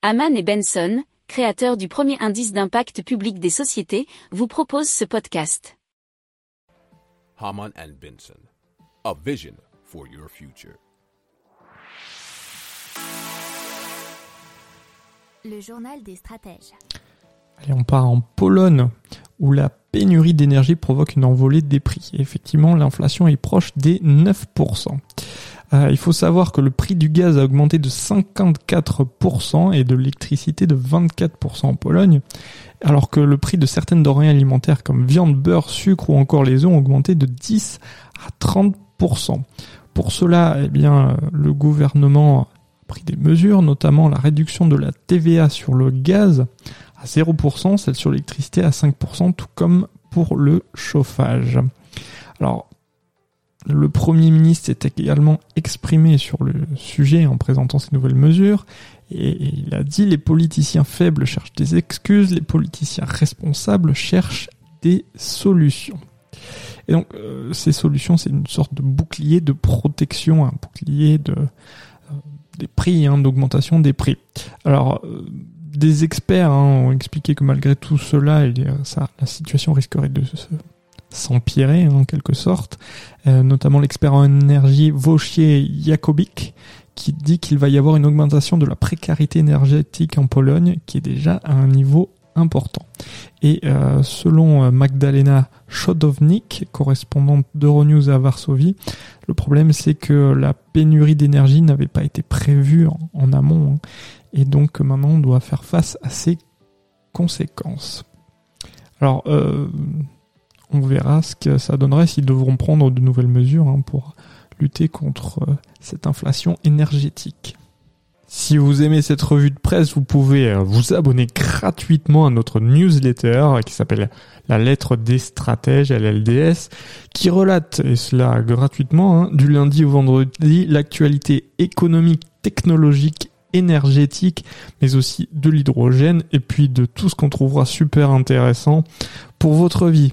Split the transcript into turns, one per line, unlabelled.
Haman et Benson, créateurs du premier indice d'impact public des sociétés, vous proposent ce podcast.
Haman and Benson, a vision for your future.
Le journal des stratèges.
Allez, on part en Pologne, où la pénurie d'énergie provoque une envolée des prix. Et effectivement, l'inflation est proche des 9%. Euh, il faut savoir que le prix du gaz a augmenté de 54% et de l'électricité de 24% en Pologne, alors que le prix de certaines denrées alimentaires comme viande, beurre, sucre ou encore les œufs ont augmenté de 10 à 30%. Pour cela, eh bien, le gouvernement a pris des mesures, notamment la réduction de la TVA sur le gaz à 0%, celle sur l'électricité à 5%, tout comme pour le chauffage. Alors, le Premier ministre s'est également exprimé sur le sujet en présentant ces nouvelles mesures et il a dit les politiciens faibles cherchent des excuses, les politiciens responsables cherchent des solutions. Et donc euh, ces solutions, c'est une sorte de bouclier de protection, un bouclier de euh, des prix, hein, d'augmentation des prix. Alors euh, des experts hein, ont expliqué que malgré tout cela, la situation risquerait de se s'empirer en quelque sorte, euh, notamment l'expert en énergie Wojciech Jakobik qui dit qu'il va y avoir une augmentation de la précarité énergétique en Pologne qui est déjà à un niveau important. Et euh, selon euh, Magdalena Chodownik, correspondante d'Euronews à Varsovie, le problème c'est que la pénurie d'énergie n'avait pas été prévue en, amont hein, et donc maintenant on doit faire face à ces conséquences. Alors, euh, on verra ce que ça donnerait s'ils devront prendre de nouvelles mesures hein, pour lutter contre euh, cette inflation énergétique. Si vous aimez cette revue de presse, vous pouvez euh, vous abonner gratuitement à notre newsletter qui s'appelle La lettre des stratèges, LLDS, qui relate, et cela gratuitement, hein, du lundi au vendredi, l'actualité économique, technologique, énergétique, mais aussi de l'hydrogène, et puis de tout ce qu'on trouvera super intéressant pour votre vie.